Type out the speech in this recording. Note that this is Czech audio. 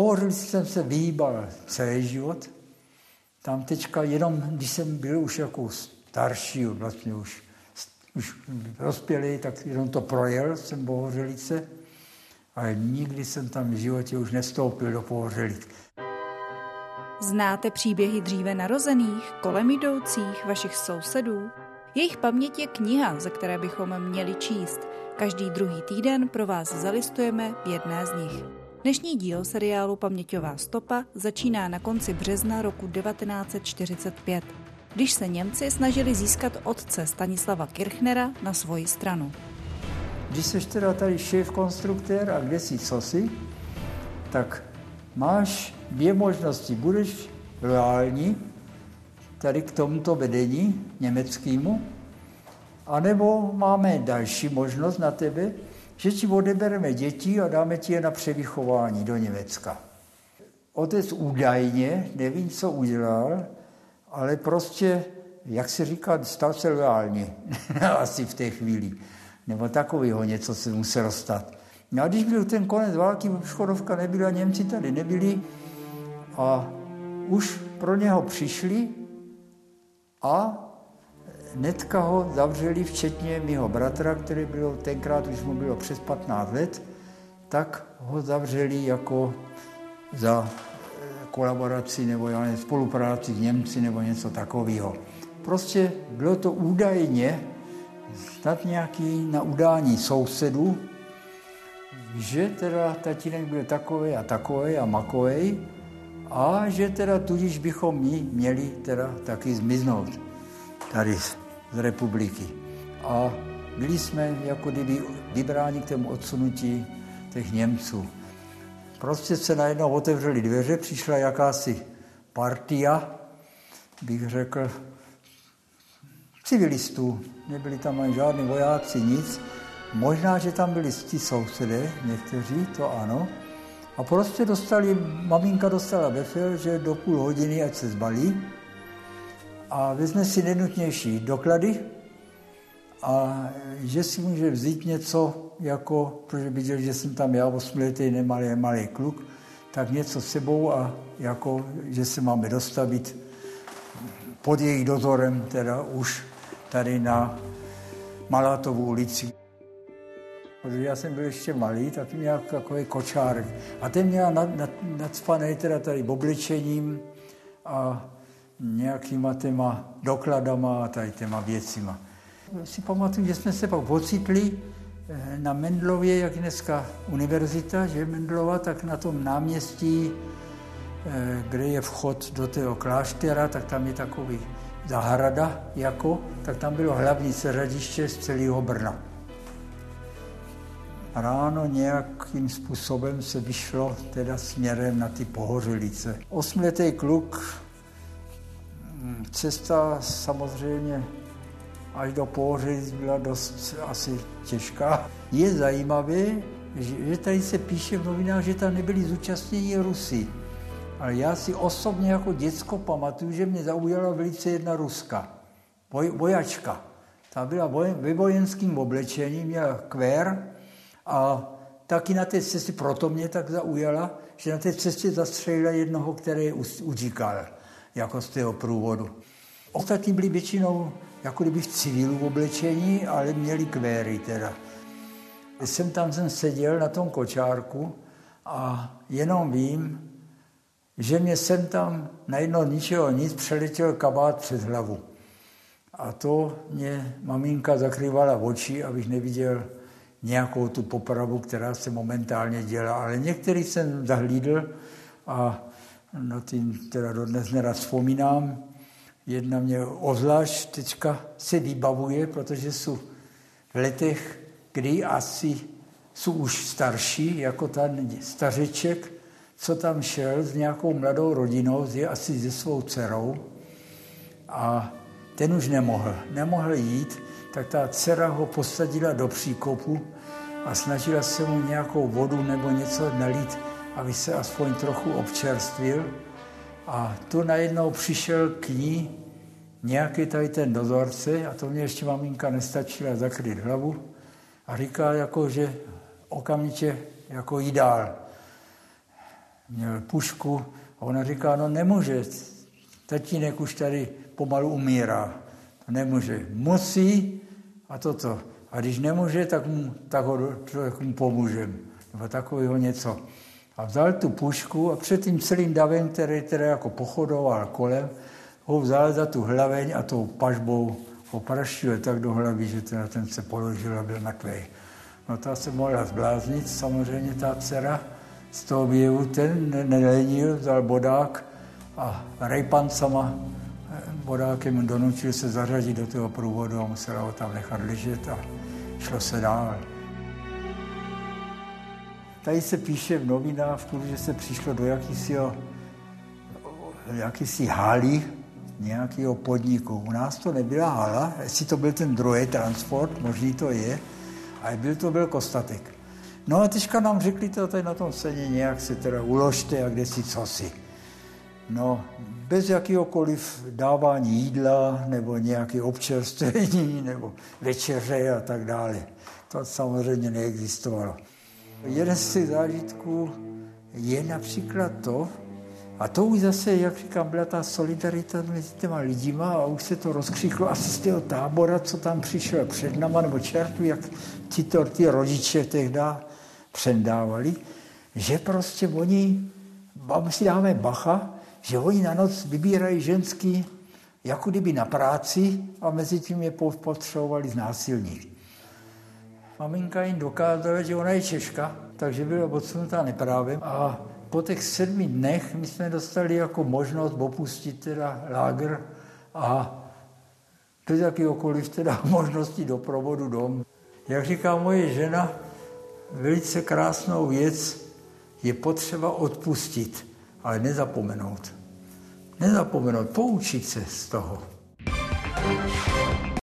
Pohořelici jsem se vyhýbal celý život. Tam teďka jenom, když jsem byl už jako starší, vlastně už, už rozpělý, tak jenom to projel, jsem Pohořelice, ale nikdy jsem tam v životě už nestoupil do Pohořelic. Znáte příběhy dříve narozených, kolem jdoucích, vašich sousedů? Jejich paměť je kniha, ze které bychom měli číst. Každý druhý týden pro vás zalistujeme v jedné z nich. Dnešní díl seriálu Paměťová stopa začíná na konci března roku 1945, když se Němci snažili získat otce Stanislava Kirchnera na svoji stranu. Když jsi teda tady šéf konstruktér a kde si co si, tak máš dvě možnosti. Budeš reální tady k tomuto vedení německému, anebo máme další možnost na tebe, že ti odebereme děti a dáme ti je na převychování do Německa. Otec údajně, nevím, co udělal, ale prostě, jak se říká, stal se reálně, asi v té chvíli. Nebo takového něco se muselo stát. No a když byl ten konec války, Škodovka nebyla, Němci tady nebyli a už pro něho přišli a Netka ho zavřeli, včetně mého bratra, který byl tenkrát, už mu bylo přes 15 let, tak ho zavřeli jako za eh, kolaboraci nebo já nevím, spolupráci s Němci nebo něco takového. Prostě bylo to údajně snad nějaký na udání sousedů, že teda tatínek byl takový a takový a makový a že teda tudíž bychom měli teda taky zmiznout tady z republiky. A byli jsme jako kdyby vybráni k tomu odsunutí těch Němců. Prostě se najednou otevřely dveře, přišla jakási partia, bych řekl, civilistů. Nebyli tam ani žádní vojáci, nic. Možná, že tam byli ti sousedé, někteří, to ano. A prostě dostali, maminka dostala befel, že do půl hodiny, ať se zbalí, a vezme si nejnutnější doklady a že si může vzít něco, jako, protože viděl, že jsem tam já osmiletý nemalý, malý kluk, tak něco sebou a jako, že se máme dostavit pod jejich dozorem, teda už tady na Malátovou ulici. Protože já jsem byl ještě malý, tak měl takový kočárek. A ten měl nad, nad, nadspaný teda tady oblečením a nějakýma těma dokladama a tady těma věcima. Si pamatuju, že jsme se pak ocitli eh, na Mendlově, jak dneska univerzita, že Mendlova, tak na tom náměstí, eh, kde je vchod do toho kláštera, tak tam je takový zahrada, jako, tak tam bylo hlavní seřadiště z celého Brna. Ráno nějakým způsobem se vyšlo teda směrem na ty pohořelice. Osmletý kluk Cesta samozřejmě až do Pohořic byla dost asi těžká. Je zajímavé, že tady se píše v novinách, že tam nebyli zúčastněni Rusy. Ale já si osobně jako děcko pamatuju, že mě zaujala velice jedna Ruska, boj, bojačka. Ta byla vojen, ve vojenském oblečení, měla kvér a taky na té cestě, proto mě tak zaujala, že na té cestě zastřelila jednoho, který utíkal jako z toho průvodu. Ostatní byli většinou jako kdyby v civilu v oblečení, ale měli kvéry teda. Jsem tam jsem seděl na tom kočárku a jenom vím, že mě jsem tam najednou ničeho nic přeletěl kabát přes hlavu. A to mě maminka zakrývala oči, abych neviděl nějakou tu popravu, která se momentálně dělá. Ale některý jsem zahlídl a na tím teda dodnes nerad vzpomínám. Jedna mě ozvlášť teďka se vybavuje, protože jsou v letech, kdy asi jsou už starší, jako ten stařeček, co tam šel s nějakou mladou rodinou, je asi se svou dcerou a ten už nemohl, nemohl jít, tak ta dcera ho posadila do příkopu a snažila se mu nějakou vodu nebo něco nalít aby se aspoň trochu občerstvil. A tu najednou přišel k ní nějaký tady ten dozorce, a to mě ještě maminka nestačila zakryt hlavu, a říká, jako, že okamžitě jako jí dál. měl pušku a ona říká, no nemůže, tatínek už tady pomalu umírá. To nemůže. Musí a toto. A když nemůže, tak mu, tak ho, tak mu pomůžem. Nebo takového něco. A vzal tu pušku a před tím celým davem, který teda jako pochodoval kolem, ho vzal za tu hlaveň a tou pažbou ho praštil tak do hlavy, že teda ten se položil a byl mrtvý. No ta se mohla zbláznit, samozřejmě ta dcera z toho výjevu, ten nelenil, vzal bodák a rejpancama bodákem donutil se zařadit do toho průvodu a musela ho tam nechat ležet a šlo se dál. Tady se píše v novinách, že se přišlo do jakýsiho, jakýsi hálí nějakého podniku. U nás to nebyla hala, jestli to byl ten druhý transport, možný to je, ale byl to velkostatek. No a teďka nám řekli to tady na tom scéně nějak se teda uložte a kde si co si. No, bez jakéhokoliv dávání jídla nebo nějaké občerstvení nebo večeře a tak dále. To samozřejmě neexistovalo. Jeden z těch zážitků je například to, a to už zase, jak říkám, byla ta solidarita mezi těma lidima a už se to rozkřiklo asi z toho tábora, co tam přišel před náma, nebo čertu, jak ti to, ty rodiče tehdy předávali, že prostě oni, si dáme bacha, že oni na noc vybírají ženský jako kdyby na práci a mezi tím je potřebovali znásilnit. Maminka jim dokázala, že ona je Češka, takže byla odsunutá neprávem a po těch sedmi dnech my jsme dostali jako možnost opustit teda lágr a bez jakýkoliv teda možnosti doprovodu dom. Jak říká moje žena, velice krásnou věc je potřeba odpustit ale nezapomenout. Nezapomenout, poučit se z toho.